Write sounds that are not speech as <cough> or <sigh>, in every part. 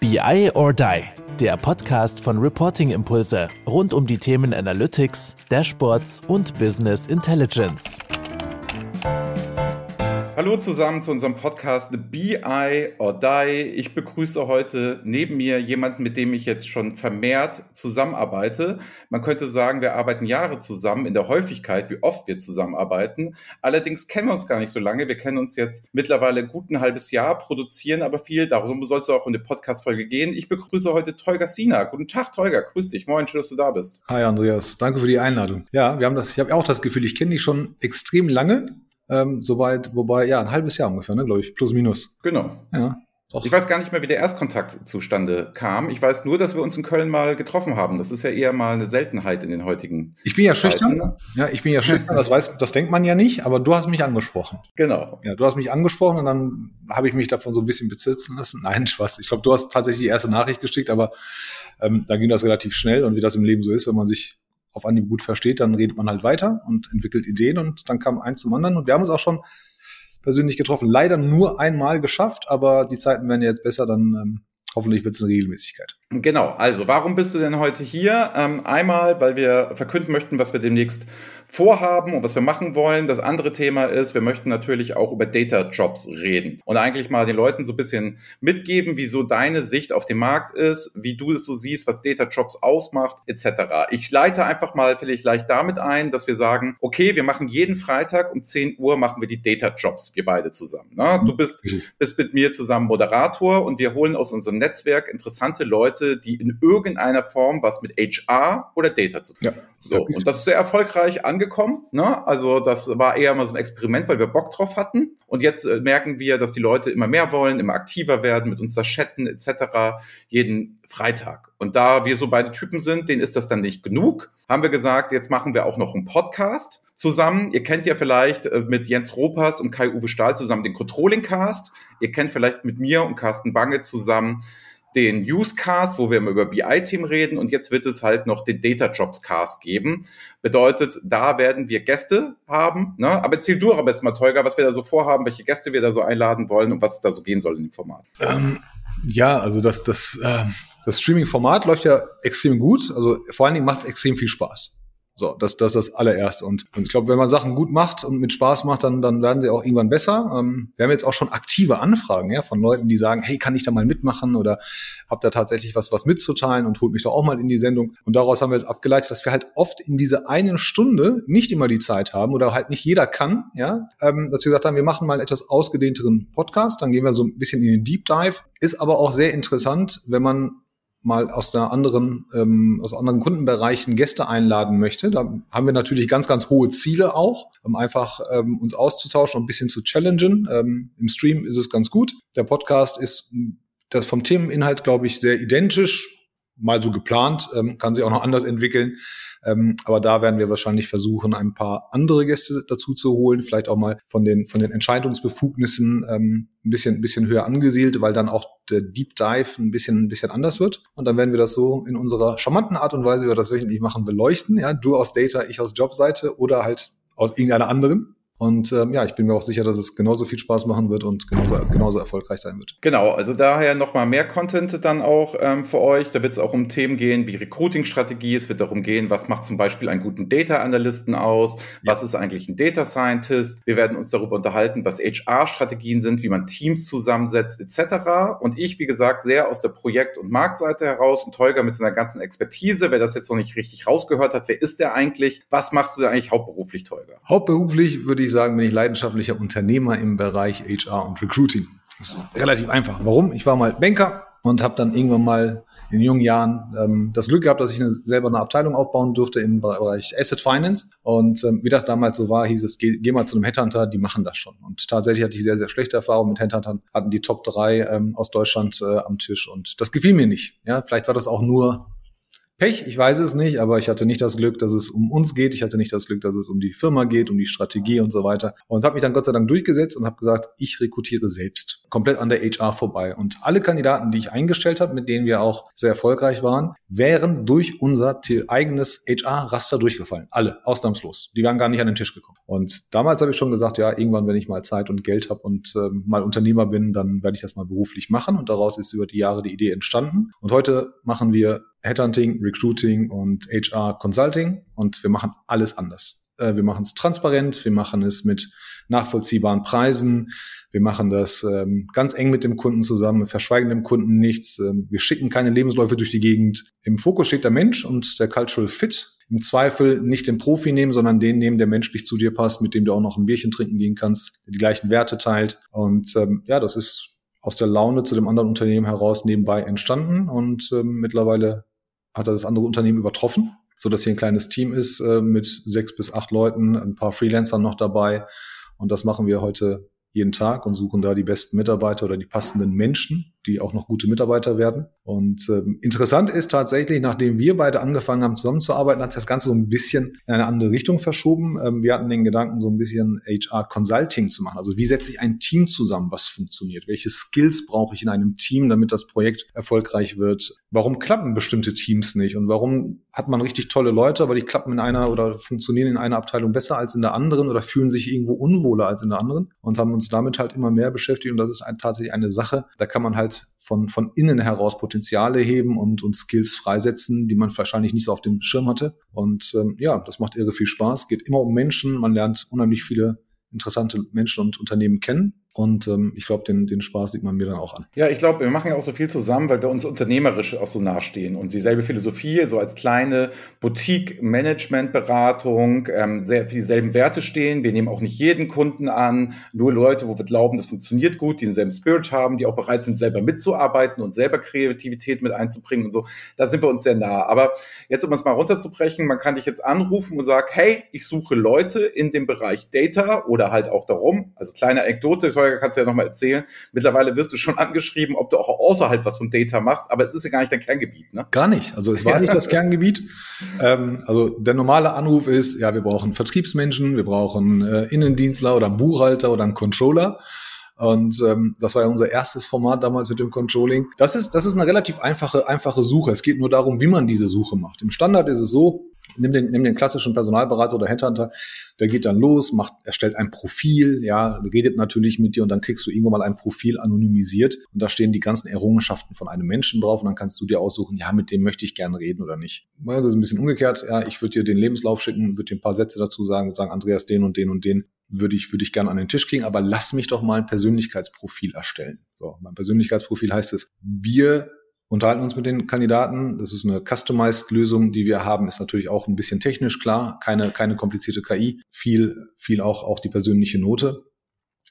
BI or Die, der Podcast von Reporting Impulse rund um die Themen Analytics, Dashboards und Business Intelligence. Hallo zusammen zu unserem Podcast BI or Die. Ich begrüße heute neben mir jemanden, mit dem ich jetzt schon vermehrt zusammenarbeite. Man könnte sagen, wir arbeiten Jahre zusammen in der Häufigkeit, wie oft wir zusammenarbeiten. Allerdings kennen wir uns gar nicht so lange. Wir kennen uns jetzt mittlerweile gut ein halbes Jahr, produzieren aber viel. Darum soll es auch in der Podcast-Folge gehen. Ich begrüße heute Tolga Sina. Guten Tag, Tolga. Grüß dich. Moin, schön, dass du da bist. Hi, Andreas. Danke für die Einladung. Ja, wir haben das, ich habe auch das Gefühl, ich kenne dich schon extrem lange. Ähm, soweit, wobei, ja, ein halbes Jahr ungefähr, ne, glaube ich, plus minus. Genau. Ja. Doch. Ich weiß gar nicht mehr, wie der Erstkontakt zustande kam. Ich weiß nur, dass wir uns in Köln mal getroffen haben. Das ist ja eher mal eine Seltenheit in den heutigen. Ich bin ja schüchtern. Ja, ich bin ja schüchtern. Das weiß, das denkt man ja nicht. Aber du hast mich angesprochen. Genau. Ja, du hast mich angesprochen und dann habe ich mich davon so ein bisschen bezitzen lassen. <laughs> Nein, Spaß. Ich glaube, du hast tatsächlich die erste Nachricht geschickt, aber ähm, da ging das relativ schnell und wie das im Leben so ist, wenn man sich auf Anhieb gut versteht, dann redet man halt weiter und entwickelt Ideen und dann kam eins zum anderen und wir haben uns auch schon persönlich getroffen. Leider nur einmal geschafft, aber die Zeiten werden jetzt besser, dann ähm, hoffentlich wird es eine Regelmäßigkeit. Genau, also warum bist du denn heute hier? Ähm, einmal, weil wir verkünden möchten, was wir demnächst vorhaben und was wir machen wollen. Das andere Thema ist, wir möchten natürlich auch über Data Jobs reden und eigentlich mal den Leuten so ein bisschen mitgeben, wieso deine Sicht auf den Markt ist, wie du es so siehst, was Data Jobs ausmacht, etc. Ich leite einfach mal vielleicht leicht damit ein, dass wir sagen, okay, wir machen jeden Freitag um 10 Uhr machen wir die Data Jobs, wir beide zusammen. Ne? Du bist, bist mit mir zusammen Moderator und wir holen aus unserem Netzwerk interessante Leute, die in irgendeiner Form was mit HR oder Data zu tun haben. Ja. So, und das ist sehr erfolgreich angekommen. Ne? Also das war eher mal so ein Experiment, weil wir Bock drauf hatten. Und jetzt äh, merken wir, dass die Leute immer mehr wollen, immer aktiver werden, mit uns da chatten etc. jeden Freitag. Und da wir so beide Typen sind, denen ist das dann nicht genug, haben wir gesagt, jetzt machen wir auch noch einen Podcast zusammen. Ihr kennt ja vielleicht äh, mit Jens Ropers und Kai-Uwe Stahl zusammen den Controlling Cast. Ihr kennt vielleicht mit mir und Carsten Bange zusammen den Usecast, wo wir über BI-Themen reden und jetzt wird es halt noch den Data Jobs Cast geben. Bedeutet, da werden wir Gäste haben. Ne? Aber erzähl du am besten mal, Tolga, was wir da so vorhaben, welche Gäste wir da so einladen wollen und was da so gehen soll in dem Format. Ähm, ja, also das, das, äh, das Streaming-Format läuft ja extrem gut. Also vor allen Dingen macht es extrem viel Spaß. So, das, das ist das allererste. Und, und ich glaube, wenn man Sachen gut macht und mit Spaß macht, dann, dann werden sie auch irgendwann besser. Ähm, wir haben jetzt auch schon aktive Anfragen ja, von Leuten, die sagen, hey, kann ich da mal mitmachen oder habt da tatsächlich was, was mitzuteilen und holt mich doch auch mal in die Sendung. Und daraus haben wir jetzt abgeleitet, dass wir halt oft in diese einen Stunde nicht immer die Zeit haben oder halt nicht jeder kann, ja, ähm, dass wir gesagt haben, wir machen mal einen etwas ausgedehnteren Podcast, dann gehen wir so ein bisschen in den Deep Dive. Ist aber auch sehr interessant, wenn man mal aus einer anderen, ähm, aus anderen Kundenbereichen Gäste einladen möchte. Da haben wir natürlich ganz, ganz hohe Ziele auch, um einfach ähm, uns auszutauschen und ein bisschen zu challengen. Ähm, Im Stream ist es ganz gut. Der Podcast ist das vom Themeninhalt, glaube ich, sehr identisch mal so geplant, ähm, kann sich auch noch anders entwickeln. Ähm, aber da werden wir wahrscheinlich versuchen, ein paar andere Gäste dazu zu holen, vielleicht auch mal von den, von den Entscheidungsbefugnissen ähm, ein bisschen, ein bisschen höher angesiedelt, weil dann auch der Deep Dive ein bisschen, ein bisschen anders wird. Und dann werden wir das so in unserer charmanten Art und Weise, wie wir das wöchentlich machen, beleuchten. Ja, du aus Data, ich aus Jobseite oder halt aus irgendeiner anderen. Und ähm, ja, ich bin mir auch sicher, dass es genauso viel Spaß machen wird und genauso, genauso erfolgreich sein wird. Genau, also daher nochmal mehr Content dann auch ähm, für euch. Da wird es auch um Themen gehen wie Recruiting-Strategie. Es wird darum gehen, was macht zum Beispiel einen guten Data-Analysten aus? Ja. Was ist eigentlich ein Data Scientist? Wir werden uns darüber unterhalten, was HR-Strategien sind, wie man Teams zusammensetzt etc. Und ich, wie gesagt, sehr aus der Projekt- und Marktseite heraus und Holger mit seiner ganzen Expertise. Wer das jetzt noch nicht richtig rausgehört hat, wer ist der eigentlich? Was machst du da eigentlich hauptberuflich, Holger? Hauptberuflich würde ich ich sagen, bin ich leidenschaftlicher Unternehmer im Bereich HR und Recruiting. Das ist relativ einfach. Warum? Ich war mal Banker und habe dann irgendwann mal in jungen Jahren ähm, das Glück gehabt, dass ich eine, selber eine Abteilung aufbauen durfte im Bereich Asset Finance. Und ähm, wie das damals so war, hieß es, geh, geh mal zu einem Headhunter, die machen das schon. Und tatsächlich hatte ich sehr, sehr schlechte Erfahrungen mit Headhuntern, hatten die Top 3 ähm, aus Deutschland äh, am Tisch und das gefiel mir nicht. Ja, vielleicht war das auch nur Pech, ich weiß es nicht, aber ich hatte nicht das Glück, dass es um uns geht. Ich hatte nicht das Glück, dass es um die Firma geht, um die Strategie und so weiter. Und habe mich dann Gott sei Dank durchgesetzt und habe gesagt, ich rekrutiere selbst, komplett an der HR vorbei. Und alle Kandidaten, die ich eingestellt habe, mit denen wir auch sehr erfolgreich waren, wären durch unser eigenes HR-Raster durchgefallen. Alle, ausnahmslos. Die wären gar nicht an den Tisch gekommen. Und damals habe ich schon gesagt, ja, irgendwann, wenn ich mal Zeit und Geld habe und ähm, mal Unternehmer bin, dann werde ich das mal beruflich machen. Und daraus ist über die Jahre die Idee entstanden. Und heute machen wir Headhunting, Recruiting und HR Consulting und wir machen alles anders. Äh, wir machen es transparent, wir machen es mit nachvollziehbaren Preisen, wir machen das ähm, ganz eng mit dem Kunden zusammen, verschweigen dem Kunden nichts, ähm, wir schicken keine Lebensläufe durch die Gegend. Im Fokus steht der Mensch und der Cultural Fit. Im Zweifel nicht den Profi nehmen, sondern den nehmen, der menschlich zu dir passt, mit dem du auch noch ein Bierchen trinken gehen kannst, der die gleichen Werte teilt. Und ähm, ja, das ist aus der Laune zu dem anderen Unternehmen heraus nebenbei entstanden und ähm, mittlerweile hat er das andere Unternehmen übertroffen, so dass hier ein kleines Team ist äh, mit sechs bis acht Leuten, ein paar Freelancern noch dabei. Und das machen wir heute jeden Tag und suchen da die besten Mitarbeiter oder die passenden Menschen, die auch noch gute Mitarbeiter werden. Und ähm, interessant ist tatsächlich, nachdem wir beide angefangen haben zusammenzuarbeiten, hat sich das Ganze so ein bisschen in eine andere Richtung verschoben. Ähm, wir hatten den Gedanken, so ein bisschen HR Consulting zu machen. Also wie setze ich ein Team zusammen, was funktioniert? Welche Skills brauche ich in einem Team, damit das Projekt erfolgreich wird? Warum klappen bestimmte Teams nicht? Und warum hat man richtig tolle Leute, aber die klappen in einer oder funktionieren in einer Abteilung besser als in der anderen oder fühlen sich irgendwo unwohler als in der anderen und haben uns damit halt immer mehr beschäftigt. Und das ist ein, tatsächlich eine Sache, da kann man halt von, von innen heraus Potenziale heben und, und Skills freisetzen, die man wahrscheinlich nicht so auf dem Schirm hatte. Und ähm, ja, das macht irre viel Spaß. Geht immer um Menschen. Man lernt unheimlich viele interessante Menschen und Unternehmen kennen. Und ähm, ich glaube, den, den Spaß sieht man mir dann auch an. Ja, ich glaube, wir machen ja auch so viel zusammen, weil wir uns unternehmerisch auch so nahestehen und dieselbe Philosophie, so als kleine Boutique-Management-Beratung, ähm, sehr für dieselben Werte stehen. Wir nehmen auch nicht jeden Kunden an, nur Leute, wo wir glauben, das funktioniert gut, die denselben Spirit haben, die auch bereit sind, selber mitzuarbeiten und selber Kreativität mit einzubringen und so. Da sind wir uns sehr nah. Aber jetzt, um es mal runterzubrechen, man kann dich jetzt anrufen und sagen, hey, ich suche Leute in dem Bereich Data oder halt auch darum, also kleine Anekdote, Steuer kannst du ja nochmal erzählen. Mittlerweile wirst du schon angeschrieben, ob du auch außerhalb was von Data machst, aber es ist ja gar nicht dein Kerngebiet, ne? Gar nicht. Also es war nicht das Kerngebiet. Ähm, also der normale Anruf ist, ja, wir brauchen Vertriebsmenschen, wir brauchen äh, Innendienstler oder Buchhalter oder einen Controller. Und ähm, das war ja unser erstes Format damals mit dem Controlling. Das ist, das ist eine relativ einfache, einfache Suche. Es geht nur darum, wie man diese Suche macht. Im Standard ist es so, nimm den, nimm den klassischen Personalberater oder Headhunter, der geht dann los, macht, erstellt ein Profil, ja, redet natürlich mit dir und dann kriegst du irgendwann mal ein Profil anonymisiert und da stehen die ganzen Errungenschaften von einem Menschen drauf und dann kannst du dir aussuchen, ja, mit dem möchte ich gerne reden oder nicht. Also ist ein bisschen umgekehrt, ja, ich würde dir den Lebenslauf schicken, würde dir ein paar Sätze dazu sagen und sagen, Andreas, den und den und den würde ich, würde ich gerne an den Tisch kriegen, aber lass mich doch mal ein Persönlichkeitsprofil erstellen. So, mein Persönlichkeitsprofil heißt es, wir unterhalten uns mit den Kandidaten. Das ist eine Customized-Lösung, die wir haben, ist natürlich auch ein bisschen technisch klar, keine, keine komplizierte KI, viel, viel auch, auch die persönliche Note.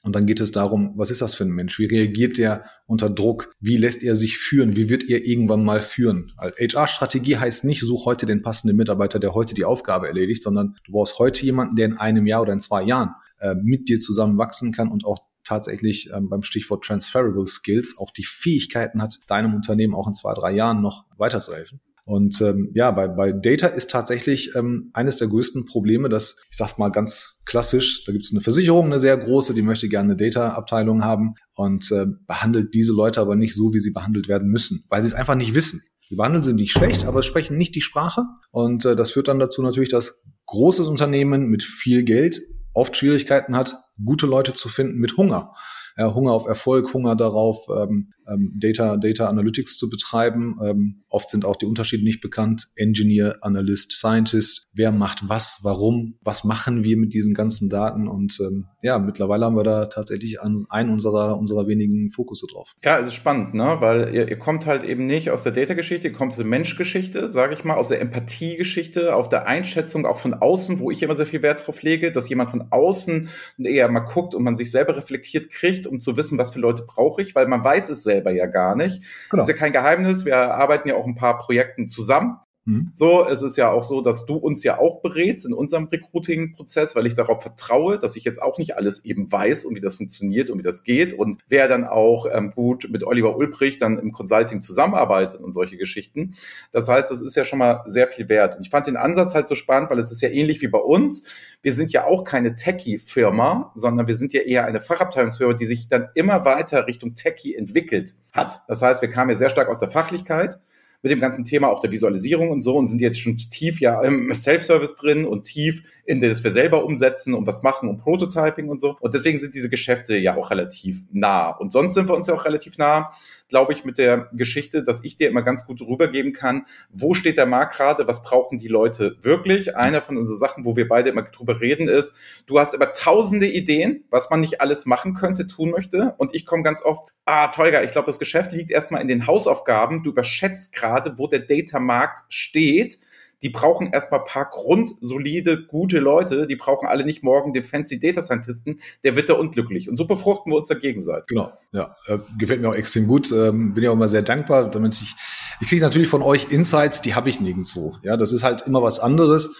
Und dann geht es darum, was ist das für ein Mensch? Wie reagiert der unter Druck? Wie lässt er sich führen? Wie wird er irgendwann mal führen? HR-Strategie heißt nicht, such heute den passenden Mitarbeiter, der heute die Aufgabe erledigt, sondern du brauchst heute jemanden, der in einem Jahr oder in zwei Jahren äh, mit dir zusammen wachsen kann und auch tatsächlich ähm, beim Stichwort Transferable Skills auch die Fähigkeiten hat, deinem Unternehmen auch in zwei, drei Jahren noch weiterzuhelfen. Und ähm, ja, bei, bei Data ist tatsächlich ähm, eines der größten Probleme, dass, ich sag's mal ganz klassisch, da gibt es eine Versicherung, eine sehr große, die möchte gerne eine Data-Abteilung haben und äh, behandelt diese Leute aber nicht so, wie sie behandelt werden müssen, weil sie es einfach nicht wissen. Die behandeln sie nicht schlecht, aber sprechen nicht die Sprache. Und äh, das führt dann dazu natürlich, dass großes Unternehmen mit viel Geld oft Schwierigkeiten hat, gute Leute zu finden mit Hunger. Ja, Hunger auf Erfolg, Hunger darauf, ähm, ähm, Data, Data Analytics zu betreiben. Ähm, oft sind auch die Unterschiede nicht bekannt. Engineer, Analyst, Scientist. Wer macht was, warum? Was machen wir mit diesen ganzen Daten? Und ähm, ja, mittlerweile haben wir da tatsächlich einen unserer, unserer wenigen Fokusse drauf. Ja, es ist spannend, ne? weil ihr, ihr kommt halt eben nicht aus der Data-Geschichte, ihr kommt aus der Menschgeschichte, sage ich mal, aus der Empathie-Geschichte, auf der Einschätzung auch von außen, wo ich immer sehr viel Wert drauf lege, dass jemand von außen eher mal guckt und man sich selber reflektiert kriegt, um zu wissen, was für Leute brauche ich, weil man weiß es selber ja gar nicht. Genau. Das ist ja kein Geheimnis. Wir arbeiten ja auch ein paar Projekten zusammen. Mhm. So, es ist ja auch so, dass du uns ja auch berätst in unserem Recruiting-Prozess, weil ich darauf vertraue, dass ich jetzt auch nicht alles eben weiß und wie das funktioniert und wie das geht und wer dann auch ähm, gut mit Oliver Ulbrich dann im Consulting zusammenarbeitet und solche Geschichten. Das heißt, das ist ja schon mal sehr viel wert. Und ich fand den Ansatz halt so spannend, weil es ist ja ähnlich wie bei uns. Wir sind ja auch keine Techie-Firma, sondern wir sind ja eher eine Fachabteilungsfirma, die sich dann immer weiter Richtung Techie entwickelt hat. Das heißt, wir kamen ja sehr stark aus der Fachlichkeit mit dem ganzen Thema auch der Visualisierung und so und sind jetzt schon tief ja im Self-Service drin und tief in das wir selber umsetzen und was machen und Prototyping und so. Und deswegen sind diese Geschäfte ja auch relativ nah. Und sonst sind wir uns ja auch relativ nah glaube ich, mit der Geschichte, dass ich dir immer ganz gut rübergeben kann, wo steht der Markt gerade, was brauchen die Leute wirklich. Einer von unseren Sachen, wo wir beide immer drüber reden, ist, du hast immer tausende Ideen, was man nicht alles machen könnte, tun möchte. Und ich komme ganz oft, ah, Teuger, ich glaube, das Geschäft liegt erstmal in den Hausaufgaben. Du überschätzt gerade, wo der Data-Markt steht die brauchen erstmal paar grundsolide, gute Leute. Die brauchen alle nicht morgen den fancy Data Scientisten. Der wird da unglücklich. Und so befruchten wir uns da gegenseitig. Genau, ja. Äh, gefällt mir auch extrem gut. Ähm, bin ja auch immer sehr dankbar, damit ich, ich kriege natürlich von euch Insights, die habe ich nirgendwo. Ja, das ist halt immer was anderes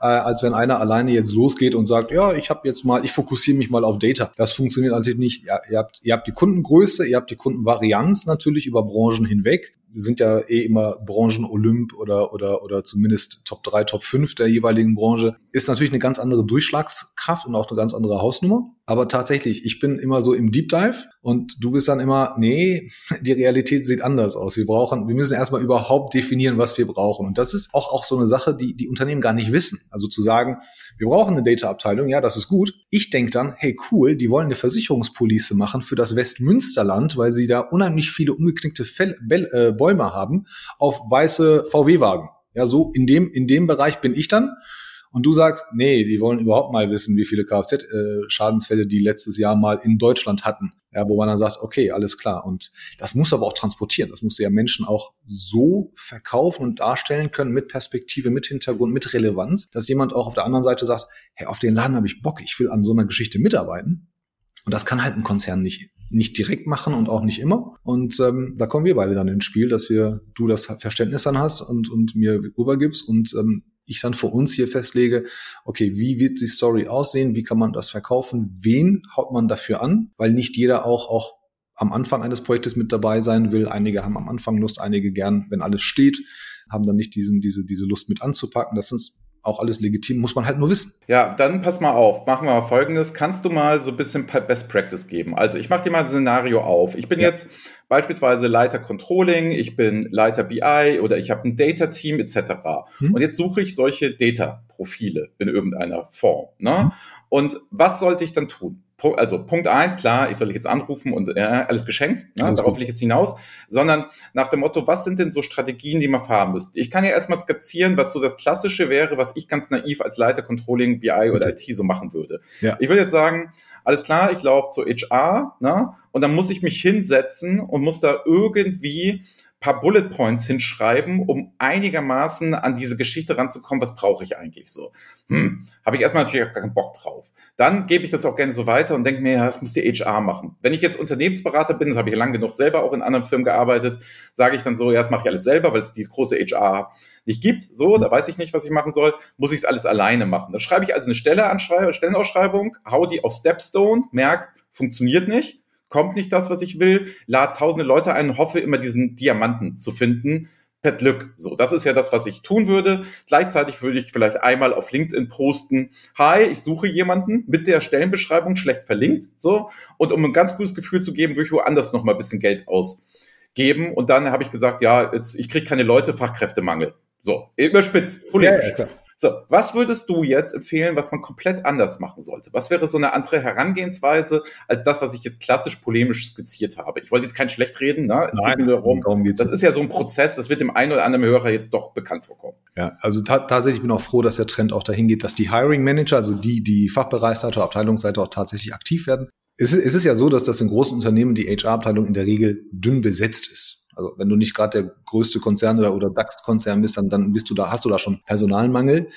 äh, als wenn einer alleine jetzt losgeht und sagt, ja, ich habe jetzt mal, ich fokussiere mich mal auf Data. Das funktioniert natürlich nicht. Ja, ihr, habt, ihr habt die Kundengröße, ihr habt die Kundenvarianz natürlich über Branchen hinweg sind ja eh immer Branchen-Olymp oder, oder, oder zumindest Top 3, Top 5 der jeweiligen Branche. Ist natürlich eine ganz andere Durchschlagskraft und auch eine ganz andere Hausnummer. Aber tatsächlich, ich bin immer so im Deep Dive und du bist dann immer, nee, <laughs> die Realität sieht anders aus. Wir brauchen, wir müssen erstmal überhaupt definieren, was wir brauchen. Und das ist auch, auch so eine Sache, die die Unternehmen gar nicht wissen. Also zu sagen, wir brauchen eine Data-Abteilung, ja, das ist gut. Ich denke dann, hey cool, die wollen eine Versicherungspolice machen für das Westmünsterland, weil sie da unheimlich viele ungeknickte Fell, Bell, äh, Bäume haben auf weiße VW-Wagen. Ja, so in dem, in dem Bereich bin ich dann. Und du sagst, nee, die wollen überhaupt mal wissen, wie viele Kfz-Schadensfälle äh, die letztes Jahr mal in Deutschland hatten. Ja, wo man dann sagt, okay, alles klar. Und das muss aber auch transportieren. Das muss ja Menschen auch so verkaufen und darstellen können mit Perspektive, mit Hintergrund, mit Relevanz, dass jemand auch auf der anderen Seite sagt, hey, auf den Laden habe ich Bock, ich will an so einer Geschichte mitarbeiten. Und das kann halt ein Konzern nicht, nicht direkt machen und auch nicht immer. Und ähm, da kommen wir beide dann ins Spiel, dass wir du das Verständnis dann hast und, und mir rübergibst und ähm, ich dann für uns hier festlege, okay, wie wird die Story aussehen, wie kann man das verkaufen, wen haut man dafür an, weil nicht jeder auch, auch am Anfang eines Projektes mit dabei sein will. Einige haben am Anfang Lust, einige gern, wenn alles steht, haben dann nicht diesen, diese, diese Lust mit anzupacken. Das ist auch alles legitim, muss man halt nur wissen. Ja, dann pass mal auf, machen wir mal folgendes. Kannst du mal so ein bisschen Best Practice geben? Also ich mache dir mal ein Szenario auf. Ich bin ja. jetzt beispielsweise Leiter Controlling, ich bin Leiter BI oder ich habe ein Data-Team etc. Hm. Und jetzt suche ich solche Data-Profile in irgendeiner Form. Ne? Hm. Und was sollte ich dann tun? Also Punkt eins, klar, ich soll dich jetzt anrufen und äh, alles geschenkt, ne? alles darauf will ich jetzt hinaus, sondern nach dem Motto, was sind denn so Strategien, die man fahren müsste? Ich kann ja erstmal skizzieren, was so das Klassische wäre, was ich ganz naiv als Leiter Controlling, BI oder IT so machen würde. Ja. Ich würde jetzt sagen, alles klar, ich laufe zur HR, ne? und dann muss ich mich hinsetzen und muss da irgendwie paar Bullet Points hinschreiben, um einigermaßen an diese Geschichte ranzukommen, was brauche ich eigentlich so. Hm, habe ich erstmal natürlich auch keinen Bock drauf. Dann gebe ich das auch gerne so weiter und denke mir, ja, das muss die HR machen. Wenn ich jetzt Unternehmensberater bin, das habe ich lange genug selber auch in anderen Firmen gearbeitet, sage ich dann so, ja, das mache ich alles selber, weil es diese große HR nicht gibt. So, da weiß ich nicht, was ich machen soll, muss ich es alles alleine machen. Dann schreibe ich also eine Stelle anschreibe, Stellenausschreibung, hau die auf Stepstone, merk, funktioniert nicht kommt nicht das, was ich will, lade tausende Leute ein und hoffe immer diesen Diamanten zu finden per Glück. So, das ist ja das, was ich tun würde. Gleichzeitig würde ich vielleicht einmal auf LinkedIn posten, hi, ich suche jemanden mit der Stellenbeschreibung schlecht verlinkt, so. Und um ein ganz gutes Gefühl zu geben, würde ich woanders noch mal ein bisschen Geld ausgeben. Und dann habe ich gesagt, ja, jetzt, ich kriege keine Leute, Fachkräftemangel. So, überspitzt, polemisch. Ja, ja, so, was würdest du jetzt empfehlen, was man komplett anders machen sollte? Was wäre so eine andere Herangehensweise als das, was ich jetzt klassisch polemisch skizziert habe? Ich wollte jetzt kein schlecht reden, ne? Es Nein, geht nur darum, darum geht's das ist ja so ein Prozess, das wird dem einen oder anderen Hörer jetzt doch bekannt vorkommen. Ja, also ta tatsächlich bin ich auch froh, dass der Trend auch dahin geht, dass die Hiring Manager, also die, die Fachbereichsleiter, Abteilungsleiter auch tatsächlich aktiv werden. Es ist, es ist ja so, dass das in großen Unternehmen die HR-Abteilung in der Regel dünn besetzt ist. Also wenn du nicht gerade der größte Konzern oder, oder DAX-Konzern bist, dann, dann bist du da, hast du da schon Personalmangel.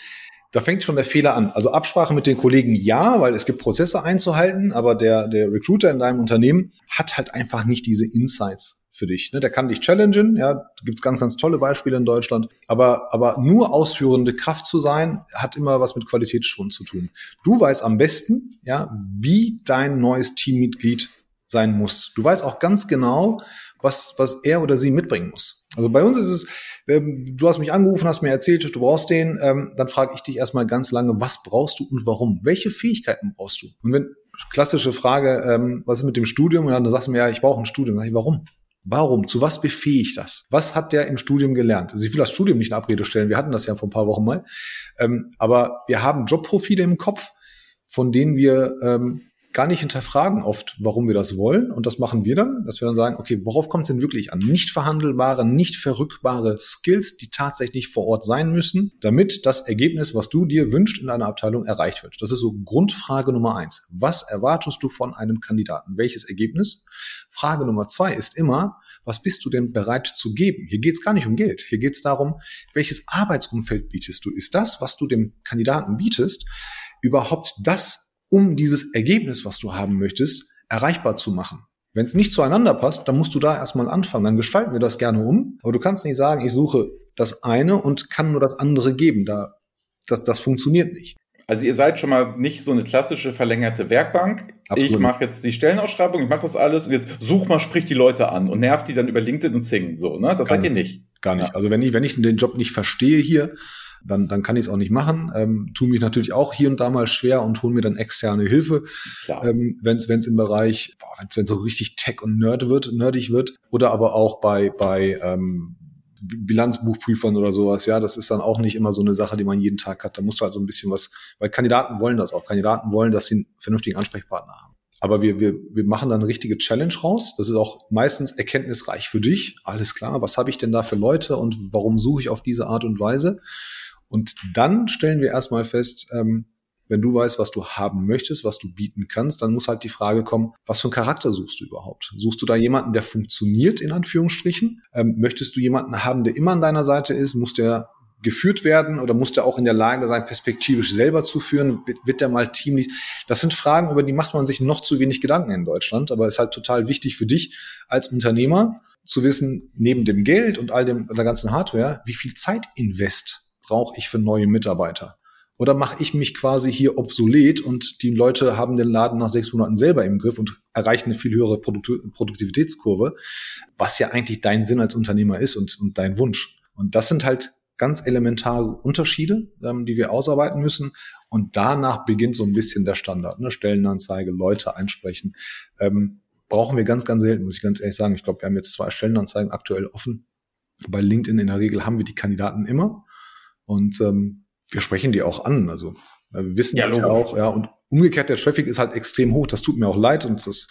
Da fängt schon der Fehler an. Also Absprache mit den Kollegen ja, weil es gibt Prozesse einzuhalten, aber der, der Recruiter in deinem Unternehmen hat halt einfach nicht diese Insights für dich. Ne? Der kann dich challengen, ja, gibt's ganz, ganz tolle Beispiele in Deutschland. Aber, aber nur ausführende Kraft zu sein, hat immer was mit Qualitätsschwund zu tun. Du weißt am besten, ja, wie dein neues Teammitglied sein muss. Du weißt auch ganz genau, was, was er oder sie mitbringen muss. Also bei uns ist es, ähm, du hast mich angerufen, hast mir erzählt, du brauchst den, ähm, dann frage ich dich erstmal ganz lange, was brauchst du und warum? Welche Fähigkeiten brauchst du? Und wenn, klassische Frage, ähm, was ist mit dem Studium? Und dann sagst du mir, ja, ich brauche ein Studium. Sag ich, warum? Warum? Zu was befähigt das? Was hat der im Studium gelernt? Also ich will das Studium nicht in Abrede stellen. Wir hatten das ja vor ein paar Wochen mal. Ähm, aber wir haben Jobprofile im Kopf, von denen wir ähm, gar nicht hinterfragen oft, warum wir das wollen. Und das machen wir dann, dass wir dann sagen, okay, worauf kommt es denn wirklich an? Nicht verhandelbare, nicht verrückbare Skills, die tatsächlich vor Ort sein müssen, damit das Ergebnis, was du dir wünscht in einer Abteilung, erreicht wird. Das ist so Grundfrage Nummer eins. Was erwartest du von einem Kandidaten? Welches Ergebnis? Frage Nummer zwei ist immer, was bist du denn bereit zu geben? Hier geht es gar nicht um Geld. Hier geht es darum, welches Arbeitsumfeld bietest du? Ist das, was du dem Kandidaten bietest, überhaupt das, um dieses Ergebnis, was du haben möchtest, erreichbar zu machen. Wenn es nicht zueinander passt, dann musst du da erstmal anfangen. Dann gestalten wir das gerne um. Aber du kannst nicht sagen, ich suche das eine und kann nur das andere geben. Da, das, das funktioniert nicht. Also ihr seid schon mal nicht so eine klassische verlängerte Werkbank. Absolut. Ich mache jetzt die Stellenausschreibung, ich mache das alles und jetzt such mal, sprich die Leute an und nervt die dann über LinkedIn und Sing. So, ne? Das Gar seid ihr nicht. Gar nicht. Also wenn ich, wenn ich den Job nicht verstehe hier, dann, dann kann ich es auch nicht machen. Ähm, tue mich natürlich auch hier und da mal schwer und hole mir dann externe Hilfe, ähm, wenn es im Bereich, wenn es so richtig Tech und Nerd wird, nerdig wird, oder aber auch bei bei ähm, Bilanzbuchprüfern oder sowas, ja, das ist dann auch nicht immer so eine Sache, die man jeden Tag hat. Da musst du halt so ein bisschen was, weil Kandidaten wollen das auch. Kandidaten wollen, dass sie einen vernünftigen Ansprechpartner haben. Aber wir, wir, wir machen dann eine richtige Challenge raus. Das ist auch meistens erkenntnisreich für dich. Alles klar, was habe ich denn da für Leute und warum suche ich auf diese Art und Weise? Und dann stellen wir erstmal fest, ähm, wenn du weißt, was du haben möchtest, was du bieten kannst, dann muss halt die Frage kommen, was für einen Charakter suchst du überhaupt? Suchst du da jemanden, der funktioniert, in Anführungsstrichen? Ähm, möchtest du jemanden haben, der immer an deiner Seite ist? Muss der geführt werden oder muss der auch in der Lage sein, perspektivisch selber zu führen? Wird, wird der mal Teamlead? Das sind Fragen, über die macht man sich noch zu wenig Gedanken in Deutschland, aber es ist halt total wichtig für dich als Unternehmer zu wissen, neben dem Geld und all dem, der ganzen Hardware, wie viel Zeit invest brauche ich für neue Mitarbeiter? Oder mache ich mich quasi hier obsolet und die Leute haben den Laden nach sechs Monaten selber im Griff und erreichen eine viel höhere Produktivitätskurve, was ja eigentlich dein Sinn als Unternehmer ist und, und dein Wunsch. Und das sind halt ganz elementare Unterschiede, ähm, die wir ausarbeiten müssen. Und danach beginnt so ein bisschen der Standard. Ne? Stellenanzeige, Leute einsprechen. Ähm, brauchen wir ganz, ganz selten, muss ich ganz ehrlich sagen. Ich glaube, wir haben jetzt zwei Stellenanzeigen aktuell offen. Bei LinkedIn in der Regel haben wir die Kandidaten immer. Und ähm, wir sprechen die auch an. Also wir wissen ja, das ja auch, ja. Und umgekehrt, der Traffic ist halt extrem hoch. Das tut mir auch leid und das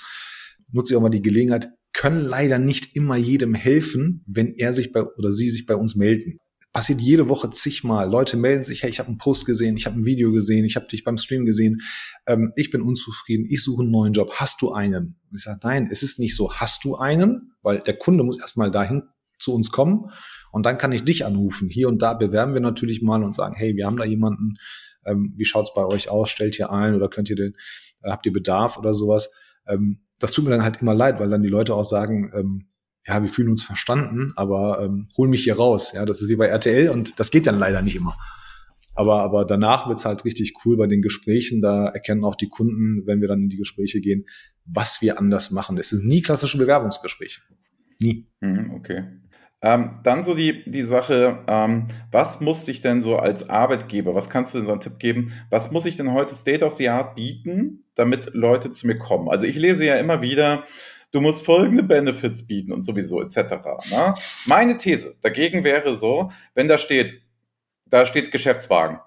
nutze ich auch mal die Gelegenheit. Können leider nicht immer jedem helfen, wenn er sich bei oder sie sich bei uns melden. Passiert jede Woche zigmal. Leute melden sich, hey, ich habe einen Post gesehen, ich habe ein Video gesehen, ich habe dich beim Stream gesehen, ähm, ich bin unzufrieden, ich suche einen neuen Job. Hast du einen? Und ich sage, nein, es ist nicht so. Hast du einen? Weil der Kunde muss erstmal dahin zu uns kommen und dann kann ich dich anrufen. Hier und da bewerben wir natürlich mal und sagen, hey, wir haben da jemanden, ähm, wie schaut's bei euch aus? Stellt ihr ein oder könnt ihr den, äh, habt ihr Bedarf oder sowas? Ähm, das tut mir dann halt immer leid, weil dann die Leute auch sagen, ähm, ja, wir fühlen uns verstanden, aber ähm, hol mich hier raus. Ja, das ist wie bei RTL und das geht dann leider nicht immer. Aber, aber danach wird's halt richtig cool bei den Gesprächen. Da erkennen auch die Kunden, wenn wir dann in die Gespräche gehen, was wir anders machen. Es sind nie klassische Bewerbungsgespräche. Nie. Mhm, okay. Ähm, dann so die, die Sache, ähm, was muss sich denn so als Arbeitgeber, was kannst du denn so einen Tipp geben, was muss ich denn heute State of the Art bieten, damit Leute zu mir kommen? Also ich lese ja immer wieder, du musst folgende Benefits bieten und sowieso etc. Ne? Meine These dagegen wäre so, wenn da steht, da steht Geschäftswagen,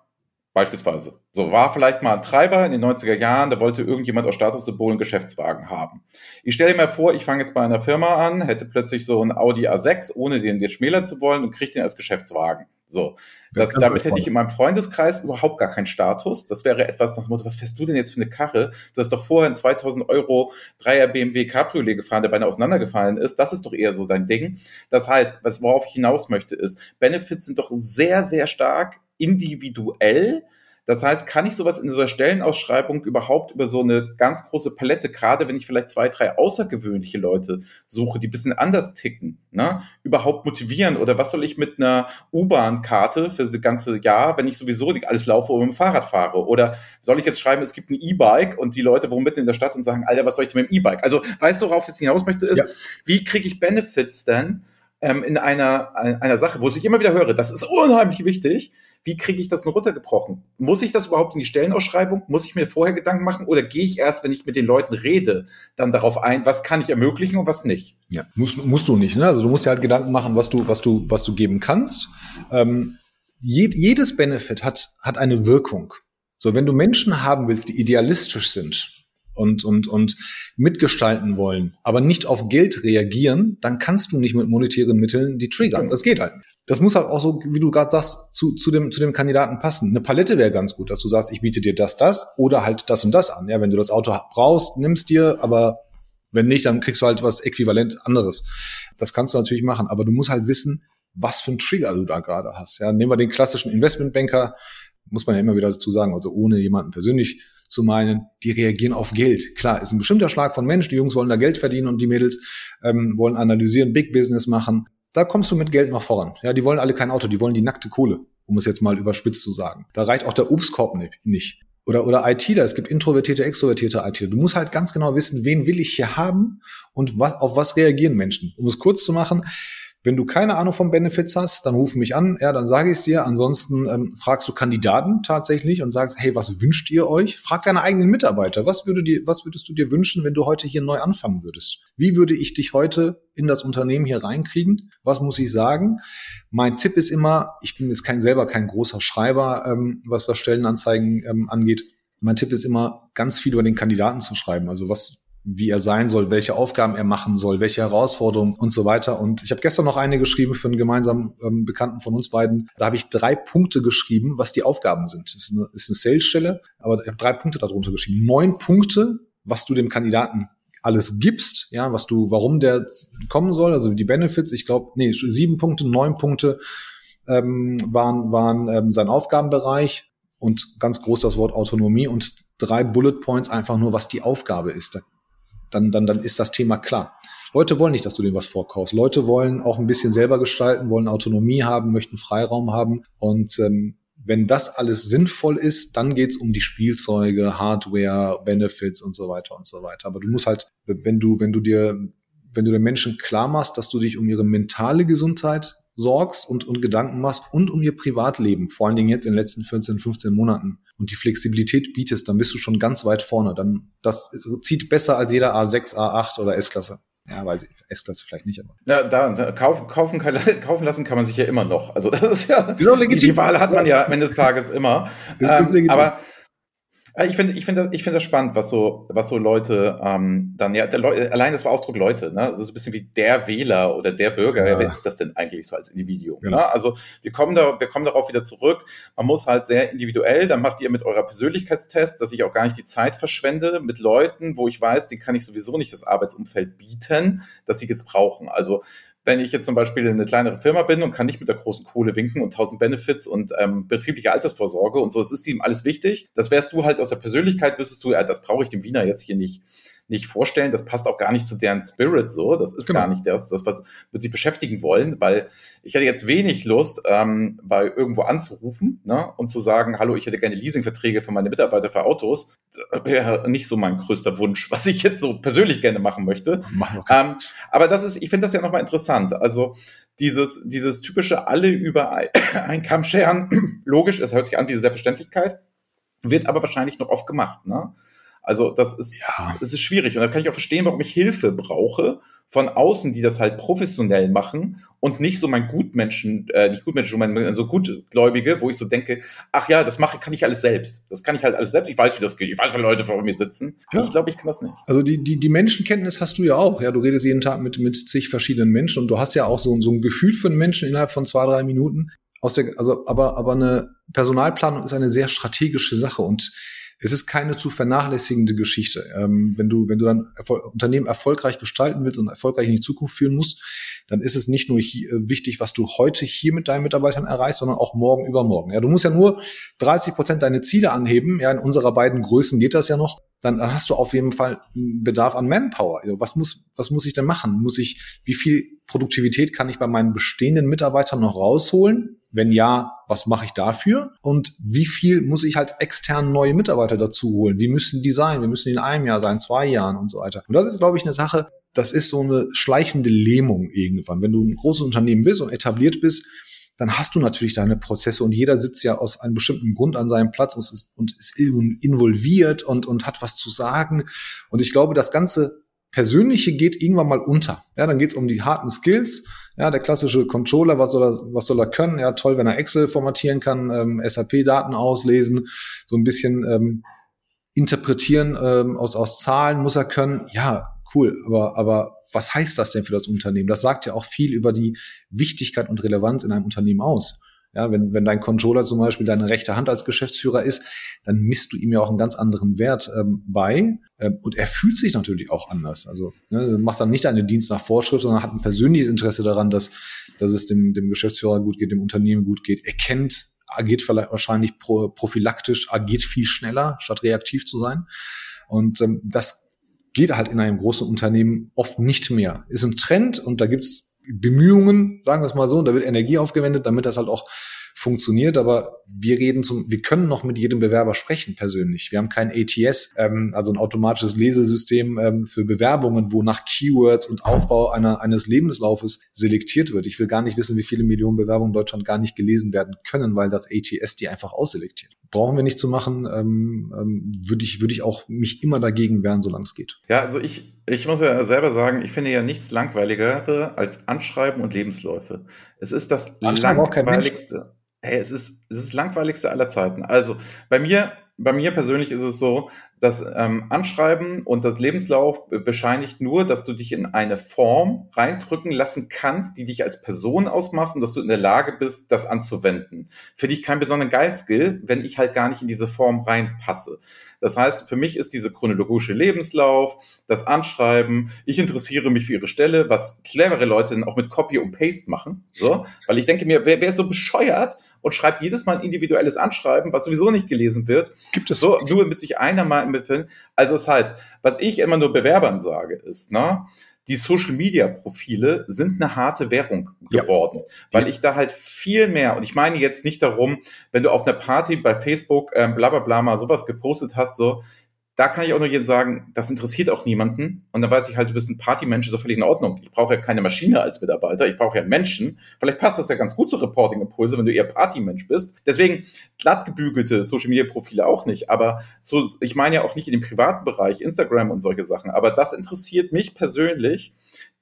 Beispielsweise. So war vielleicht mal ein Treiber in den 90er Jahren, da wollte irgendjemand aus Statussymbol einen Geschäftswagen haben. Ich stelle mir vor, ich fange jetzt bei einer Firma an, hätte plötzlich so einen Audi A6, ohne den jetzt schmälern zu wollen und kriege den als Geschäftswagen. So. Das, damit hätte ich in meinem Freundeskreis überhaupt gar keinen Status. Das wäre etwas nach dem Motto, was fährst du denn jetzt für eine Karre? Du hast doch vorher einen 2000 Euro 3er BMW Cabriolet gefahren, der beinahe auseinandergefallen ist. Das ist doch eher so dein Ding. Das heißt, was, worauf ich hinaus möchte, ist, Benefits sind doch sehr, sehr stark individuell. Das heißt, kann ich sowas in so einer Stellenausschreibung überhaupt über so eine ganz große Palette, gerade wenn ich vielleicht zwei, drei außergewöhnliche Leute suche, die ein bisschen anders ticken, ne, überhaupt motivieren? Oder was soll ich mit einer U-Bahn-Karte für das ganze Jahr, wenn ich sowieso nicht alles laufe oder mit dem Fahrrad fahre? Oder soll ich jetzt schreiben, es gibt ein E-Bike und die Leute wohnen mitten in der Stadt und sagen, Alter, was soll ich denn mit dem E-Bike? Also, weißt du, worauf ich hinaus möchte, ist, ja. wie kriege ich Benefits denn ähm, in einer, einer Sache, wo ich immer wieder höre, das ist unheimlich wichtig, wie kriege ich das nur runtergebrochen? Muss ich das überhaupt in die Stellenausschreibung? Muss ich mir vorher Gedanken machen oder gehe ich erst, wenn ich mit den Leuten rede, dann darauf ein, was kann ich ermöglichen und was nicht? Ja, musst, musst du nicht. Ne? Also du musst dir halt Gedanken machen, was du, was du, was du geben kannst. Ähm, jed, jedes Benefit hat, hat eine Wirkung. So, wenn du Menschen haben willst, die idealistisch sind, und, und, und mitgestalten wollen, aber nicht auf Geld reagieren, dann kannst du nicht mit monetären Mitteln die triggern. Das geht halt. Das muss halt auch so, wie du gerade sagst, zu, zu, dem, zu dem Kandidaten passen. Eine Palette wäre ganz gut, dass du sagst, ich biete dir das, das oder halt das und das an. Ja, wenn du das Auto brauchst, nimmst dir, aber wenn nicht, dann kriegst du halt was äquivalent anderes. Das kannst du natürlich machen, aber du musst halt wissen, was für ein Trigger du da gerade hast. Ja, nehmen wir den klassischen Investmentbanker, muss man ja immer wieder dazu sagen, also ohne jemanden persönlich zu meinen, die reagieren auf Geld. Klar, ist ein bestimmter Schlag von Mensch, die Jungs wollen da Geld verdienen und die Mädels ähm, wollen analysieren, Big Business machen. Da kommst du mit Geld noch voran. Ja, die wollen alle kein Auto, die wollen die nackte Kohle, um es jetzt mal überspitzt zu sagen. Da reicht auch der Obstkorb nicht. Oder, oder ITler, es gibt introvertierte, extrovertierte ITler. Du musst halt ganz genau wissen, wen will ich hier haben und was, auf was reagieren Menschen. Um es kurz zu machen, wenn du keine Ahnung von Benefits hast, dann ruf mich an, ja, dann sage ich es dir. Ansonsten ähm, fragst du Kandidaten tatsächlich und sagst, hey, was wünscht ihr euch? Frag deine eigenen Mitarbeiter, was, würde dir, was würdest du dir wünschen, wenn du heute hier neu anfangen würdest? Wie würde ich dich heute in das Unternehmen hier reinkriegen? Was muss ich sagen? Mein Tipp ist immer, ich bin jetzt kein selber kein großer Schreiber, ähm, was was Stellenanzeigen ähm, angeht. Mein Tipp ist immer, ganz viel über den Kandidaten zu schreiben. Also was wie er sein soll, welche Aufgaben er machen soll, welche Herausforderungen und so weiter. Und ich habe gestern noch eine geschrieben für einen gemeinsamen ähm, Bekannten von uns beiden. Da habe ich drei Punkte geschrieben, was die Aufgaben sind. Das ist eine, ist eine Sales-Stelle, aber ich habe drei Punkte darunter geschrieben. Neun Punkte, was du dem Kandidaten alles gibst, ja, was du, warum der kommen soll, also die Benefits. Ich glaube, nee, sieben Punkte, neun Punkte ähm, waren, waren ähm, sein Aufgabenbereich und ganz groß das Wort Autonomie und drei Bullet Points einfach nur, was die Aufgabe ist. Da dann, dann, dann ist das Thema klar. Leute wollen nicht, dass du denen was vorkaufst. Leute wollen auch ein bisschen selber gestalten, wollen Autonomie haben, möchten Freiraum haben. Und ähm, wenn das alles sinnvoll ist, dann geht's um die Spielzeuge, Hardware, Benefits und so weiter und so weiter. Aber du musst halt, wenn du, wenn du dir, wenn du den Menschen klar machst, dass du dich um ihre mentale Gesundheit sorgst und, und Gedanken machst und um ihr Privatleben, vor allen Dingen jetzt in den letzten 14, 15 Monaten und die Flexibilität bietest, dann bist du schon ganz weit vorne. Dann das zieht besser als jeder A6, A8 oder S-Klasse. Ja, weiß ich, S-Klasse vielleicht nicht, aber. Ja, da, da kaufen, kaufen, <laughs> kaufen lassen kann man sich ja immer noch. Also das ist ja. Ist legitim. Die Wahl hat man ja am Ende des Tages immer. Das ist ähm, aber ich finde, ich finde, ich finde das spannend, was so, was so Leute ähm, dann ja, der Leu allein das war Ausdruck Leute, ne? Das ist ein bisschen wie der Wähler oder der Bürger. Ja. Wer ist das denn eigentlich so als Individuum? Genau. Ne? Also wir kommen da, wir kommen darauf wieder zurück. Man muss halt sehr individuell. Dann macht ihr mit eurer Persönlichkeitstest, dass ich auch gar nicht die Zeit verschwende mit Leuten, wo ich weiß, die kann ich sowieso nicht das Arbeitsumfeld bieten, dass sie jetzt brauchen. Also wenn ich jetzt zum Beispiel eine kleinere Firma bin und kann nicht mit der großen Kohle winken und tausend Benefits und ähm, betriebliche Altersvorsorge und so, es ist ihm alles wichtig. Das wärst du halt aus der Persönlichkeit, wüsstest du, ja, das brauche ich dem Wiener jetzt hier nicht nicht vorstellen. Das passt auch gar nicht zu deren Spirit so. Das ist genau. gar nicht das, das, was wird sich beschäftigen wollen, weil ich hätte jetzt wenig Lust, ähm, bei irgendwo anzurufen ne, und zu sagen, hallo, ich hätte gerne Leasingverträge für meine Mitarbeiter für Autos. Das wäre nicht so mein größter Wunsch, <laughs> was ich jetzt so persönlich gerne machen möchte. Ähm, aber das ist, ich finde das ja nochmal interessant. Also dieses, dieses typische alle über ein <coughs> Kamm scheren, <coughs> logisch, es hört sich an wie eine Selbstverständlichkeit, wird aber wahrscheinlich noch oft gemacht. Ne? Also das ist, ja. das ist schwierig. Und da kann ich auch verstehen, warum ich Hilfe brauche von außen, die das halt professionell machen und nicht so mein Gutmenschen, äh, nicht Gutmenschen, mein, so Gutgläubige, wo ich so denke, ach ja, das mache kann ich alles selbst. Das kann ich halt alles selbst. Ich weiß, wie das geht. Ich weiß, wie Leute vor mir sitzen. Ja. Ich glaube, ich kann das nicht. Also die, die, die Menschenkenntnis hast du ja auch. Ja, du redest jeden Tag mit, mit zig verschiedenen Menschen und du hast ja auch so, so ein Gefühl für einen Menschen innerhalb von zwei, drei Minuten. Aus der, also, aber, aber eine Personalplanung ist eine sehr strategische Sache und es ist keine zu vernachlässigende Geschichte. Ähm, wenn du, wenn du dann Erfol Unternehmen erfolgreich gestalten willst und erfolgreich in die Zukunft führen musst, dann ist es nicht nur äh, wichtig, was du heute hier mit deinen Mitarbeitern erreichst, sondern auch morgen übermorgen. Ja, du musst ja nur 30 Prozent deine Ziele anheben. Ja, in unserer beiden Größen geht das ja noch. Dann, hast du auf jeden Fall Bedarf an Manpower. Also was muss, was muss ich denn machen? Muss ich, wie viel Produktivität kann ich bei meinen bestehenden Mitarbeitern noch rausholen? Wenn ja, was mache ich dafür? Und wie viel muss ich halt extern neue Mitarbeiter dazu holen? Wie müssen die sein? Wie müssen in einem Jahr sein, zwei Jahren und so weiter? Und das ist, glaube ich, eine Sache, das ist so eine schleichende Lähmung irgendwann. Wenn du ein großes Unternehmen bist und etabliert bist, dann hast du natürlich deine Prozesse und jeder sitzt ja aus einem bestimmten Grund an seinem Platz und ist, und ist involviert und, und hat was zu sagen. Und ich glaube, das ganze Persönliche geht irgendwann mal unter. Ja, dann geht es um die harten Skills. Ja, der klassische Controller, was soll er, was soll er können? Ja, toll, wenn er Excel formatieren kann, ähm, SAP-Daten auslesen, so ein bisschen ähm, interpretieren ähm, aus, aus Zahlen muss er können. Ja, cool, aber, aber was heißt das denn für das Unternehmen? Das sagt ja auch viel über die Wichtigkeit und Relevanz in einem Unternehmen aus. Ja, wenn, wenn dein Controller zum Beispiel deine rechte Hand als Geschäftsführer ist, dann misst du ihm ja auch einen ganz anderen Wert ähm, bei. Ähm, und er fühlt sich natürlich auch anders. Also ne, macht dann nicht einen Dienst nach Vorschrift, sondern hat ein persönliches Interesse daran, dass, dass es dem, dem Geschäftsführer gut geht, dem Unternehmen gut geht. Er kennt, agiert vielleicht wahrscheinlich pro, prophylaktisch, agiert viel schneller, statt reaktiv zu sein. Und ähm, das geht halt in einem großen Unternehmen oft nicht mehr. Ist ein Trend und da gibt's Bemühungen, sagen wir es mal so, und da wird Energie aufgewendet, damit das halt auch funktioniert, aber wir reden zum, wir können noch mit jedem Bewerber sprechen persönlich. Wir haben kein ATS, ähm, also ein automatisches Lesesystem ähm, für Bewerbungen, wo nach Keywords und Aufbau einer, eines Lebenslaufes selektiert wird. Ich will gar nicht wissen, wie viele Millionen Bewerbungen in Deutschland gar nicht gelesen werden können, weil das ATS die einfach ausselektiert. Brauchen wir nicht zu machen, ähm, ähm, würde ich, würde ich auch mich immer dagegen wehren, solange es geht. Ja, also ich, ich muss ja selber sagen, ich finde ja nichts langweiliger als Anschreiben und Lebensläufe. Es ist das langweiligste. Hey, es ist, es ist das langweiligste aller Zeiten. Also bei mir, bei mir persönlich ist es so, das ähm, Anschreiben und das Lebenslauf bescheinigt nur, dass du dich in eine Form reindrücken lassen kannst, die dich als Person ausmacht und dass du in der Lage bist, das anzuwenden. Finde ich keinen besonderen Geilskill, wenn ich halt gar nicht in diese Form reinpasse. Das heißt, für mich ist diese chronologische Lebenslauf, das Anschreiben, ich interessiere mich für ihre Stelle, was clevere Leute dann auch mit Copy und Paste machen. So, weil ich denke mir, wer, wer ist so bescheuert, und schreibt jedes Mal ein individuelles Anschreiben, was sowieso nicht gelesen wird. Gibt es so, nur mit sich einer mal mit. Also das heißt, was ich immer nur Bewerbern sage, ist, ne, die Social Media Profile sind eine harte Währung geworden, ja. weil ich da halt viel mehr, und ich meine jetzt nicht darum, wenn du auf einer Party bei Facebook ähm, bla bla bla mal sowas gepostet hast, so, da kann ich auch nur jedem sagen, das interessiert auch niemanden. Und dann weiß ich halt, du bist ein Partymensch, ist doch völlig in Ordnung. Ich brauche ja keine Maschine als Mitarbeiter, ich brauche ja Menschen. Vielleicht passt das ja ganz gut zu Reporting-Impulse, wenn du eher Partymensch bist. Deswegen glatt gebügelte Social-Media-Profile auch nicht. Aber so, ich meine ja auch nicht in dem privaten Bereich, Instagram und solche Sachen. Aber das interessiert mich persönlich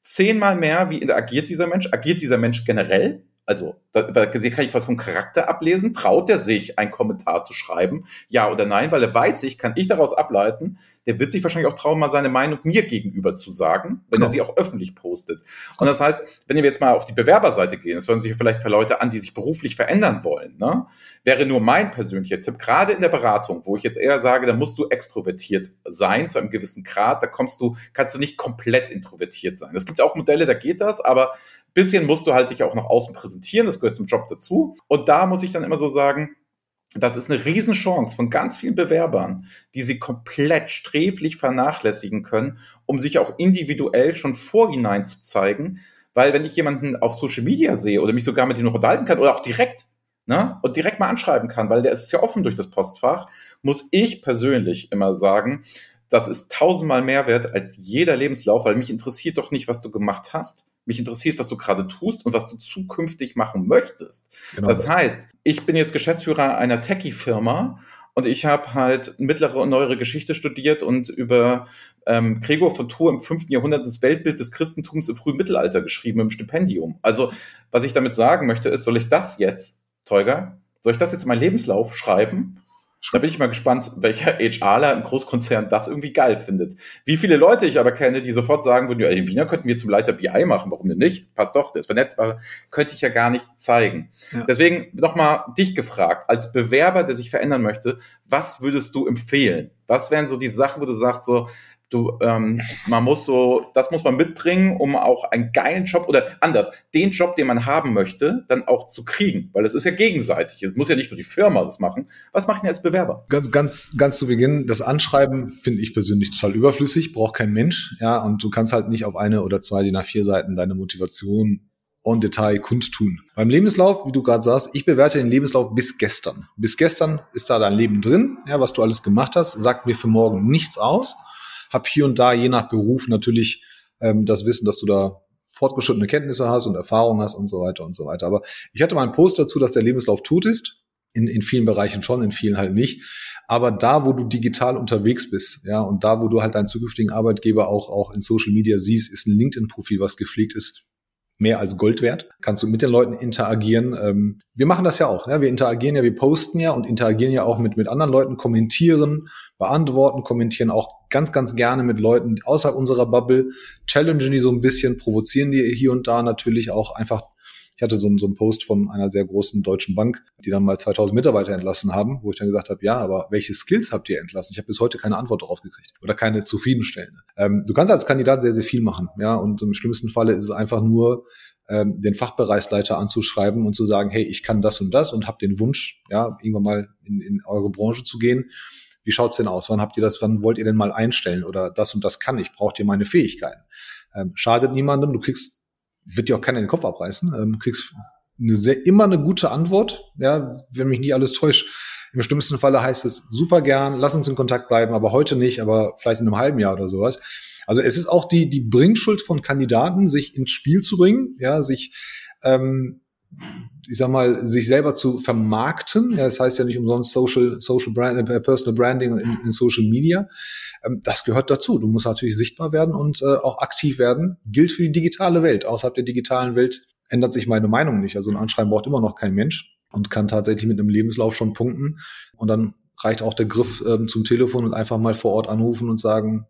zehnmal mehr, wie agiert dieser Mensch? Agiert dieser Mensch generell? Also, da, da kann ich was vom Charakter ablesen. Traut er sich, einen Kommentar zu schreiben? Ja oder nein? Weil er weiß sich, kann ich daraus ableiten, der wird sich wahrscheinlich auch trauen, mal seine Meinung mir gegenüber zu sagen, wenn genau. er sie auch öffentlich postet. Und das heißt, wenn wir jetzt mal auf die Bewerberseite gehen, das hören sich vielleicht für Leute an, die sich beruflich verändern wollen, ne? wäre nur mein persönlicher Tipp, gerade in der Beratung, wo ich jetzt eher sage, da musst du extrovertiert sein, zu einem gewissen Grad, da kommst du, kannst du nicht komplett introvertiert sein. Es gibt auch Modelle, da geht das, aber bisschen musst du halt dich auch nach außen präsentieren, das gehört zum Job dazu. Und da muss ich dann immer so sagen, das ist eine Riesenchance von ganz vielen Bewerbern, die sie komplett sträflich vernachlässigen können, um sich auch individuell schon vorhinein zu zeigen. Weil wenn ich jemanden auf Social Media sehe oder mich sogar mit ihm noch unterhalten kann oder auch direkt, ne, und direkt mal anschreiben kann, weil der ist ja offen durch das Postfach, muss ich persönlich immer sagen, das ist tausendmal mehr wert als jeder Lebenslauf, weil mich interessiert doch nicht, was du gemacht hast. Mich interessiert, was du gerade tust und was du zukünftig machen möchtest. Genau das, das heißt, ich bin jetzt Geschäftsführer einer Techie-Firma und ich habe halt mittlere und neuere Geschichte studiert und über ähm, Gregor von Tours im fünften Jahrhundert das Weltbild des Christentums im frühen Mittelalter geschrieben im Stipendium. Also, was ich damit sagen möchte, ist, soll ich das jetzt, Teuger, soll ich das jetzt in meinen Lebenslauf schreiben? Da bin ich mal gespannt, welcher HRler im Großkonzern das irgendwie geil findet. Wie viele Leute ich aber kenne, die sofort sagen würden, ja, den Wiener könnten wir zum Leiter BI machen, warum denn nicht? Passt doch, der ist vernetzbar, könnte ich ja gar nicht zeigen. Ja. Deswegen nochmal dich gefragt, als Bewerber, der sich verändern möchte, was würdest du empfehlen? Was wären so die Sachen, wo du sagst, so, Du, ähm, man muss so, das muss man mitbringen, um auch einen geilen Job oder anders, den Job, den man haben möchte, dann auch zu kriegen, weil es ist ja gegenseitig. Es muss ja nicht nur die Firma das machen. Was macht ihr als Bewerber? Ganz, ganz, ganz zu Beginn, das Anschreiben finde ich persönlich total überflüssig, braucht kein Mensch, ja, und du kannst halt nicht auf eine oder zwei die nach vier Seiten deine Motivation on Detail kundtun. Beim Lebenslauf, wie du gerade sagst, ich bewerte den Lebenslauf bis gestern. Bis gestern ist da dein Leben drin, ja, was du alles gemacht hast, sagt mir für morgen nichts aus habe hier und da je nach Beruf natürlich ähm, das Wissen, dass du da fortgeschrittene Kenntnisse hast und Erfahrung hast und so weiter und so weiter. Aber ich hatte mal einen Post dazu, dass der Lebenslauf tot ist. In, in vielen Bereichen schon, in vielen halt nicht. Aber da, wo du digital unterwegs bist, ja, und da, wo du halt deinen zukünftigen Arbeitgeber auch, auch in Social Media siehst, ist ein LinkedIn-Profil, was gepflegt ist, mehr als Gold wert. Kannst du mit den Leuten interagieren. Ähm, wir machen das ja auch. Ne? Wir interagieren ja, wir posten ja und interagieren ja auch mit, mit anderen Leuten, kommentieren, beantworten, kommentieren auch ganz, ganz gerne mit Leuten außerhalb unserer Bubble, challengen die so ein bisschen, provozieren die hier und da natürlich auch einfach ich hatte so, so einen Post von einer sehr großen deutschen Bank, die dann mal 2000 Mitarbeiter entlassen haben, wo ich dann gesagt habe, ja, aber welche Skills habt ihr entlassen? Ich habe bis heute keine Antwort darauf gekriegt oder keine zufriedenstellende. Ähm, du kannst als Kandidat sehr, sehr viel machen, ja, und im schlimmsten Falle ist es einfach nur, ähm, den Fachbereichsleiter anzuschreiben und zu sagen, hey, ich kann das und das und habe den Wunsch, ja, irgendwann mal in, in eure Branche zu gehen. Wie schaut's denn aus? Wann habt ihr das, wann wollt ihr denn mal einstellen? Oder das und das kann ich, braucht ihr meine Fähigkeiten? Ähm, schadet niemandem, du kriegst wird dir auch keiner den Kopf abreißen. Ähm, kriegst eine sehr, immer eine gute Antwort, ja, wenn mich nicht alles täuscht. Im schlimmsten Falle heißt es super gern, lass uns in Kontakt bleiben, aber heute nicht, aber vielleicht in einem halben Jahr oder sowas. Also es ist auch die, die Bringschuld von Kandidaten, sich ins Spiel zu bringen, ja, sich ähm, ich sag mal, sich selber zu vermarkten. Ja, das heißt ja nicht umsonst Social, Social Brand, äh, Personal Branding in, in Social Media. Ähm, das gehört dazu. Du musst natürlich sichtbar werden und äh, auch aktiv werden. Gilt für die digitale Welt. Außerhalb der digitalen Welt ändert sich meine Meinung nicht. Also ein Anschreiben braucht immer noch kein Mensch und kann tatsächlich mit einem Lebenslauf schon punkten. Und dann reicht auch der Griff ähm, zum Telefon und einfach mal vor Ort anrufen und sagen,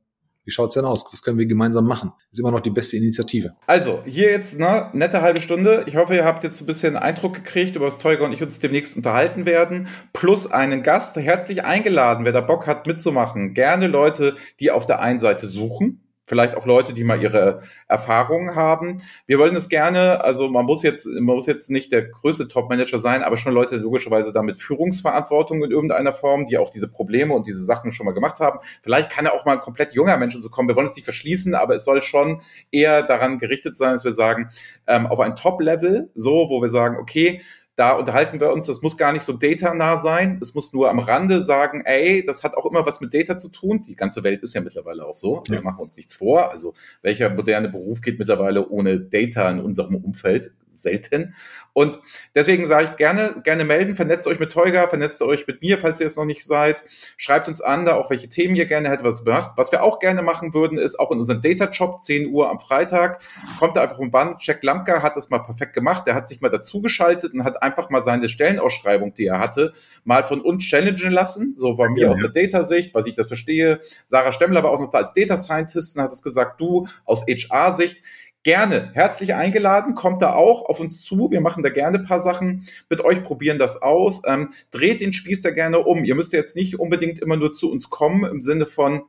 wie schaut's denn aus? Was können wir gemeinsam machen? ist immer noch die beste Initiative. Also, hier jetzt eine nette halbe Stunde. Ich hoffe, ihr habt jetzt ein bisschen Eindruck gekriegt, über was Teuger und ich uns demnächst unterhalten werden. Plus einen Gast. Herzlich eingeladen, wer da Bock hat mitzumachen. Gerne Leute, die auf der einen Seite suchen, vielleicht auch Leute, die mal ihre Erfahrungen haben. Wir wollen es gerne, also man muss jetzt, man muss jetzt nicht der größte Top-Manager sein, aber schon Leute logischerweise damit Führungsverantwortung in irgendeiner Form, die auch diese Probleme und diese Sachen schon mal gemacht haben. Vielleicht kann ja auch mal ein komplett junger Mensch und so kommen. Wir wollen es nicht verschließen, aber es soll schon eher daran gerichtet sein, dass wir sagen, ähm, auf ein Top-Level, so, wo wir sagen, okay, da unterhalten wir uns, das muss gar nicht so datanah sein. Es muss nur am Rande sagen, ey, das hat auch immer was mit Data zu tun. Die ganze Welt ist ja mittlerweile auch so. Das ja. machen wir uns nichts vor. Also welcher moderne Beruf geht mittlerweile ohne Data in unserem Umfeld? Selten. Und deswegen sage ich gerne, gerne melden, vernetzt euch mit Teuga, vernetzt euch mit mir, falls ihr es noch nicht seid. Schreibt uns an, da auch welche Themen ihr gerne hättet, was. Was wir auch gerne machen würden, ist auch in unserem Data Shop, 10 Uhr am Freitag, kommt da einfach ein Band. Jack Lamka hat das mal perfekt gemacht. Der hat sich mal dazugeschaltet und hat einfach mal seine Stellenausschreibung, die er hatte, mal von uns challengen lassen. So bei mir ja, aus der Data-Sicht, was ich das verstehe. Sarah Stemmler war auch noch da als Data Scientist und hat es gesagt, du aus HR-Sicht, gerne herzlich eingeladen, kommt da auch auf uns zu. Wir machen da gerne ein paar Sachen mit euch, probieren das aus. Ähm, dreht den Spieß da gerne um. Ihr müsst jetzt nicht unbedingt immer nur zu uns kommen im Sinne von,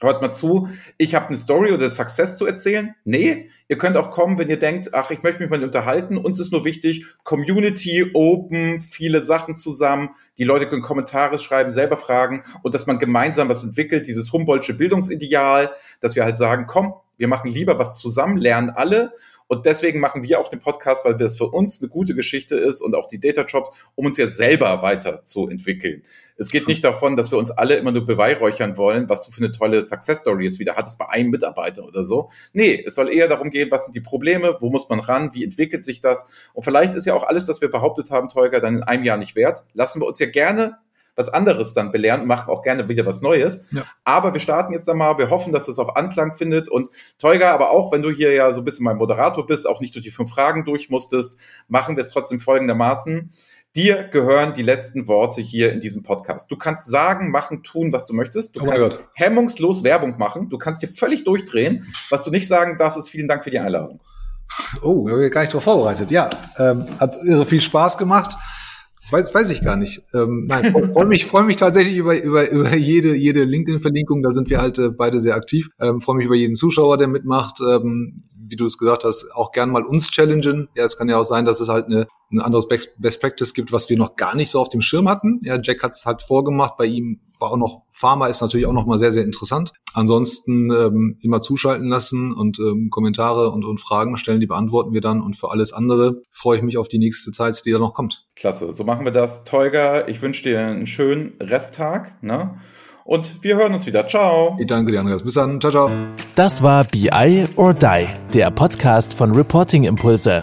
hört mal zu, ich habe eine Story oder Success zu erzählen. Nee, ihr könnt auch kommen, wenn ihr denkt, ach, ich möchte mich mal unterhalten. Uns ist nur wichtig, Community, Open, viele Sachen zusammen. Die Leute können Kommentare schreiben, selber fragen und dass man gemeinsam was entwickelt, dieses Humboldtsche Bildungsideal, dass wir halt sagen, komm, wir machen lieber was zusammen, lernen alle. Und deswegen machen wir auch den Podcast, weil das für uns eine gute Geschichte ist und auch die Data Jobs, um uns ja selber weiterzuentwickeln. Es geht nicht davon, dass wir uns alle immer nur beweihräuchern wollen, was du für eine tolle Success Story ist, wieder hattest bei einem Mitarbeiter oder so. Nee, es soll eher darum gehen, was sind die Probleme, wo muss man ran, wie entwickelt sich das? Und vielleicht ist ja auch alles, was wir behauptet haben, Teuger, dann in einem Jahr nicht wert. Lassen wir uns ja gerne was anderes dann belehren und machen auch gerne wieder was Neues. Ja. Aber wir starten jetzt einmal, wir hoffen, dass das auf Anklang findet. Und Teuga, aber auch wenn du hier ja so ein bisschen mein Moderator bist, auch nicht durch die fünf Fragen durch musstest, machen wir es trotzdem folgendermaßen. Dir gehören die letzten Worte hier in diesem Podcast. Du kannst sagen, machen, tun, was du möchtest. Du Oh kannst Gott. hemmungslos Werbung machen. Du kannst dir völlig durchdrehen. Was du nicht sagen darfst, ist vielen Dank für die Einladung. Oh, ich gar nicht drauf vorbereitet. Ja, ähm, hat irre viel Spaß gemacht. Weiß, weiß ich gar nicht. Ähm, nein, freue freu mich, freue mich tatsächlich über, über, über jede, jede LinkedIn-Verlinkung. Da sind wir halt äh, beide sehr aktiv. Ähm, freue mich über jeden Zuschauer, der mitmacht. Ähm, wie du es gesagt hast, auch gern mal uns challengen. Ja, es kann ja auch sein, dass es halt eine, ein anderes Best Practice gibt, was wir noch gar nicht so auf dem Schirm hatten. Ja, Jack hat es halt vorgemacht. Bei ihm war auch noch Pharma ist natürlich auch noch mal sehr, sehr interessant. Ansonsten ähm, immer zuschalten lassen und ähm, Kommentare und, und Fragen stellen, die beantworten wir dann. Und für alles andere freue ich mich auf die nächste Zeit, die da noch kommt. Klasse, so machen wir das. Tolga, ich wünsche dir einen schönen Resttag. Ne? Und wir hören uns wieder. Ciao. Ich danke dir, Andreas. Bis dann. Ciao, ciao. Das war BI or Die, der Podcast von Reporting Impulse.